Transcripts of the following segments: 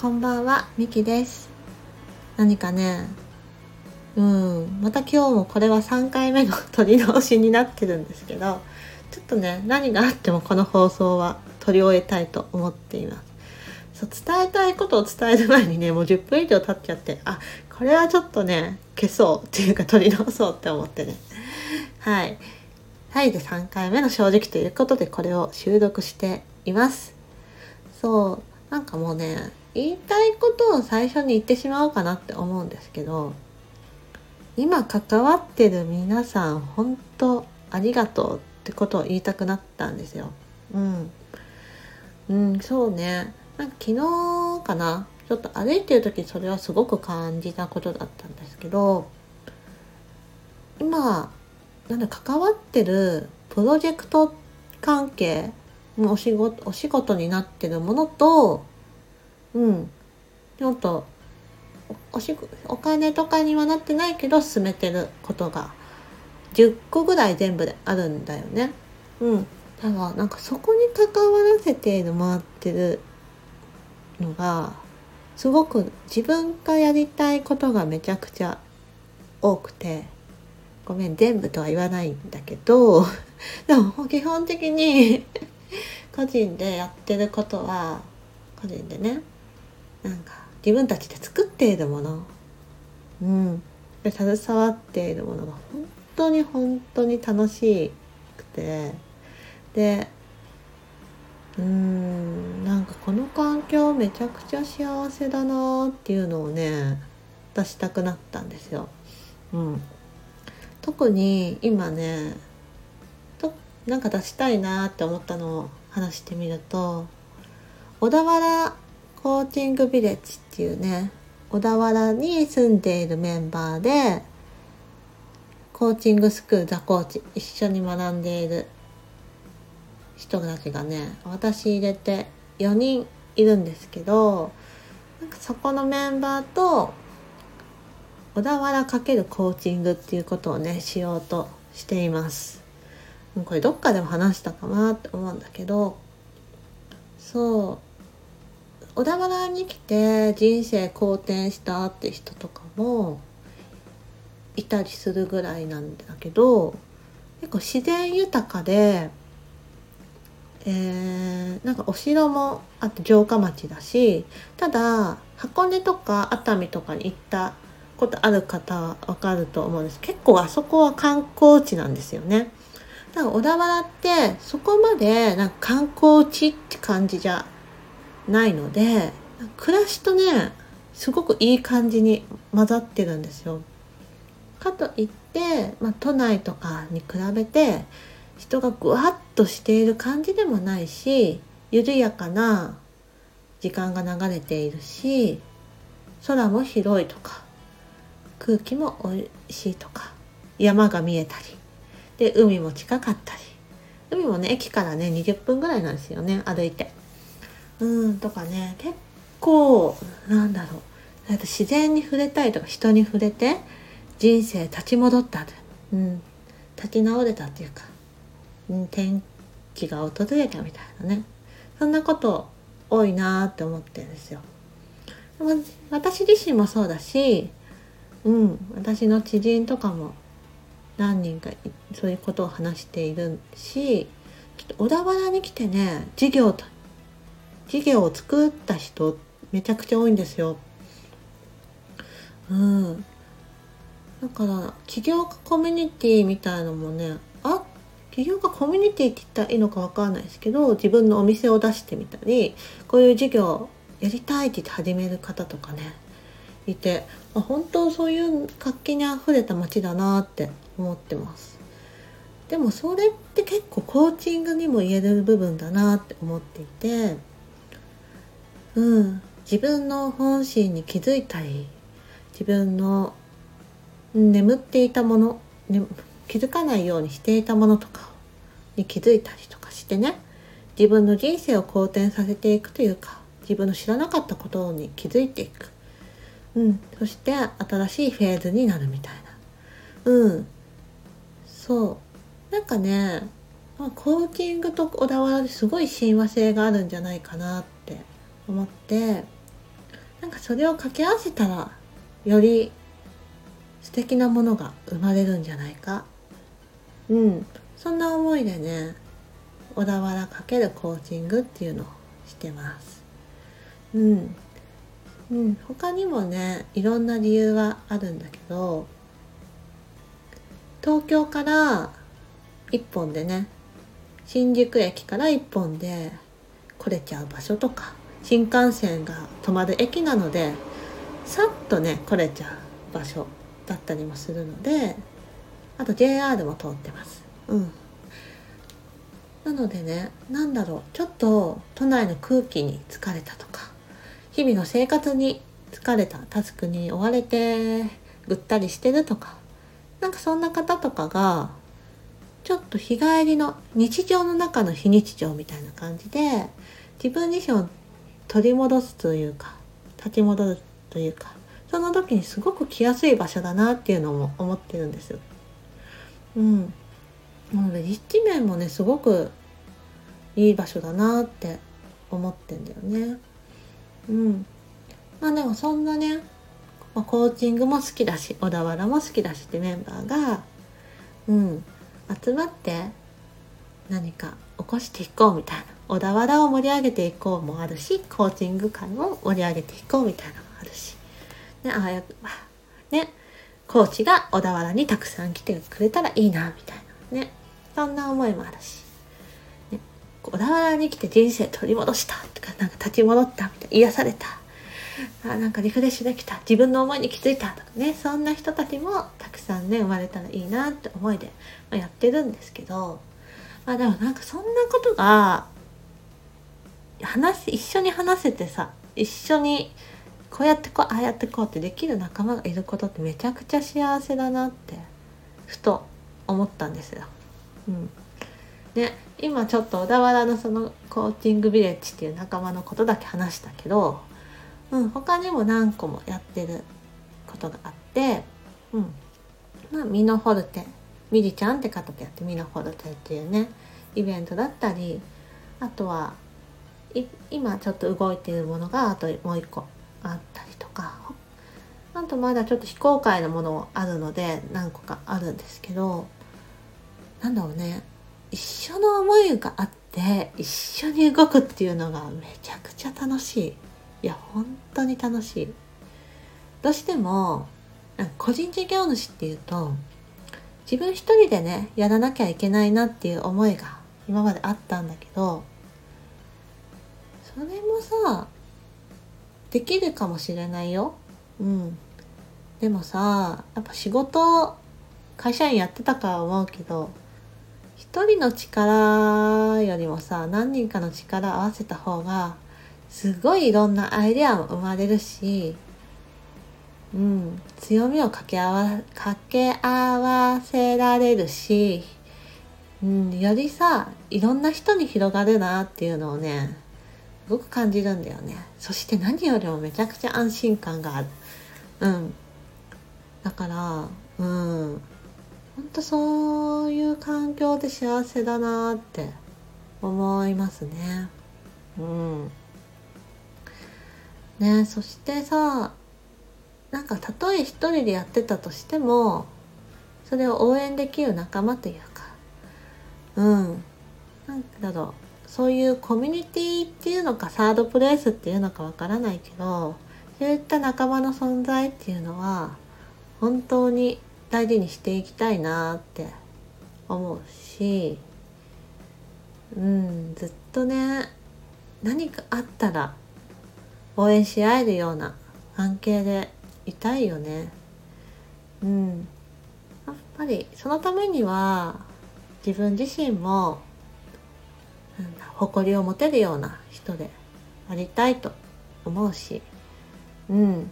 こんばんは、みきです。何かね、うん、また今日もこれは3回目の撮り直しになってるんですけど、ちょっとね、何があってもこの放送は撮り終えたいと思っています。そう伝えたいことを伝える前にね、もう10分以上経っちゃって、あ、これはちょっとね、消そうっていうか撮り直そうって思ってね。はい。はい、で3回目の正直ということでこれを収録しています。そう、なんかもうね、言いたいことを最初に言ってしまおうかなって思うんですけど、今関わってる皆さん、本当ありがとうってことを言いたくなったんですよ。うん。うん、そうね。なんか昨日かな、ちょっと歩いてる時それはすごく感じたことだったんですけど、今、なんだ関わってるプロジェクト関係お仕事お仕事になってるものとうんちょっとおしお金とかにはなってないけど進めてることが10個ぐらい全部であるんだよね。うん。だからなんかそこに関わらせてもらってるのがすごく自分がやりたいことがめちゃくちゃ多くてごめん全部とは言わないんだけど でも基本的に個人でやってることは個人でねなんか自分たちで作っているもの。うん。で携わっているものが本当に本当に楽しくて。でうんなんかこの環境めちゃくちゃ幸せだなっていうのをね出したくなったんですよ。うん、特に今ねとなんか出したいなって思ったのを話してみると小田原コーチングビレッジっていうね小田原に住んでいるメンバーでコーチングスクールザコーチ一緒に学んでいる人たちがね私入れて4人いるんですけどなんかそこのメンバーと小田原×コーチングっていうことをねしようとしています。これどっかでも話したかなって思うんだけどそう小田原に来て人生好転したって人とかもいたりするぐらいなんだけど結構自然豊かで、えー、なんかお城もあって城下町だしただ箱根とか熱海とかに行ったことある方はわかると思うんです結構あそこは観光地なんですよね。だから小田原ってそこまでなんか観光地って感じじゃないので暮らしとねすごくいい感じに混ざってるんですよ。かといって、まあ、都内とかに比べて人がぐわっとしている感じでもないし緩やかな時間が流れているし空も広いとか空気もおいしいとか山が見えたりで海も近かったり海もね駅からね20分ぐらいなんですよね歩いてうんとかね結構なんだろう。自然に触れたいとか人に触れて人生立ち戻ったうん。立ち直れたっていうか、うん、転機が訪れたみたいなね。そんなこと多いなって思ってるんですよ。私自身もそうだしうん私の知人とかも何人かそういうことを話しているしちょっと小田原に来てね事業と事業を作った人めちゃくちゃ多いんですよ。うん。だから起業家コミュニティみたいのもねあ起業家コミュニティって言ったらいいのか分かんないですけど自分のお店を出してみたりこういう事業やりたいって言って始める方とかねいてあ本当そういう活気にあふれた街だなって思ってますでもそれって結構コーチングにも言える部分だなって思っていてうん自分の本心に気づいたり自分の眠っていたもの、ね、気づかないようにしていたものとかに気づいたりとかしてね自分の人生を好転させていくというか自分の知らなかったことに気づいていくうん、そして新しいフェーズになるみたいな。うん。そう。なんかね、コーチングと小田原すごい親和性があるんじゃないかなって思って、なんかそれを掛け合わせたらより素敵なものが生まれるんじゃないか。うん。そんな思いでね小田原×コーチングっていうのをしてます。うん。うん、他にもねいろんな理由はあるんだけど東京から1本でね新宿駅から1本で来れちゃう場所とか新幹線が止まる駅なのでさっとね来れちゃう場所だったりもするのであと JR も通ってます。うん。なのでね何だろうちょっと都内の空気に疲れたとか日々の生活に疲れたタスクに追われてぐったりしてるとかなんかそんな方とかがちょっと日帰りの日常の中の非日常みたいな感じで自分自身を取り戻すというか立ち戻るというかその時にすごく来やすい場所だなっていうのも思ってるんです。うん。なので立地面もねすごくいい場所だなって思ってんだよね。うん。まあでもそんなね、ま、コーチングも好きだし小田原も好きだしってメンバーがうん集まって何か起こしていこうみたいな小田原を盛り上げていこうもあるしコーチング会も盛り上げていこうみたいなのもあるし、ね、ああやねコーチが小田原にたくさん来てくれたらいいなみたいな。ねそんな思いもあるし、ね、小田原に来て人生取り戻したとかなんか立ち戻ったみたいな癒された。あなんかリフレッシュできた。自分の思いに気づいたとかねそんな人たちもたくさんね生まれたらいいなって思いで、ま、やってるんですけど。まあでもなんかそんなことが話一緒に話せてさ一緒にこうやってこうああやってこうってできる仲間がいることってめちゃくちゃ幸せだなってふと思ったんですよ。うん、ね今ちょっと小田原のそのコーチングビレッジっていう仲間のことだけ話したけどうん、他にも何個もやってることがあって、うん、まあ、ミノホルテ、ミリちゃんって方とやってミノホルテっていうね、イベントだったり、あとは、今ちょっと動いているものがあともう一個あったりとか、あとまだちょっと非公開のものもあるので何個かあるんですけど、なんだろうね、一緒の思いがあって一緒に動くっていうのがめちゃくちゃ楽しい。いや本当に楽しい。どうしても個人事業主っていうと自分一人でねやらなきゃいけないなっていう思いが今まであったんだけどそれもさできるかもしれないよ。うん。でもさやっぱ仕事会社員やってたから思うけど一人の力よりもさ何人かの力合わせた方がすごいいろんなアイデアも生まれるし、うん、強みを掛け合わ掛け合わせられるし、うん、よりさいろんな人に広がるなっていうのをねごく感じるんだよね。そして何よりもめちゃくちゃ安心感がある。うん。だからうん。ほんとそういう環境で幸せだなって思いますね。うん。ねそしてさなんかたとえ一人でやってたとしてもそれを応援できる仲間というか。うん。なんだろう。そういうコミュニティっていうのかサードプレイスっていうのかわからないけどそういった仲間の存在っていうのは本当に大事にしていきたいなって思うしうんずっとね何かあったら応援し合えるような関係でいたいよね。うん。やっぱりそのためには自分自身も誇りを持てるような人でありたいと思うし。うん。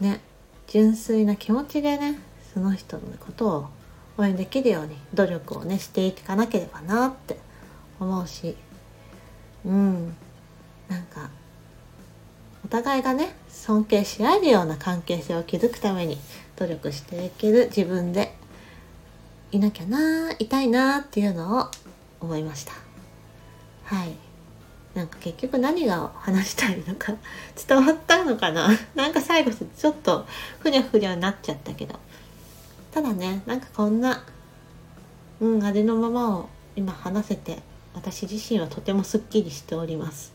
ね。純粋な気持ちでねその人のことを応援できるように努力をねしていかなければなって思うし。うん。なんかお互いがね尊敬し合えるような関係性を築くために努力していける自分でいなきゃないたいなっていうのを思いました。はい。なんか結局何が話したいのか 伝わったのかな。なんか最後ちょっとふにゃふにゃになっちゃったけど。ただねなんかこんなうんあれのままを今話せて私自身はとてもすっきりしております。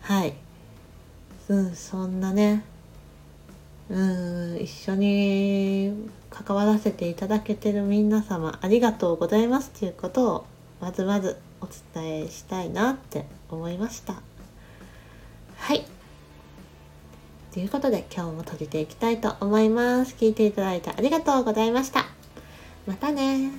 はい。うんそんなねうん一緒に関わらせていただけてる皆様ありがとうございますということをまずまずお伝えしたいなって思いました。はい。ということで今日も閉じていきたいと思います。聞いていただいてありがとうございました。またね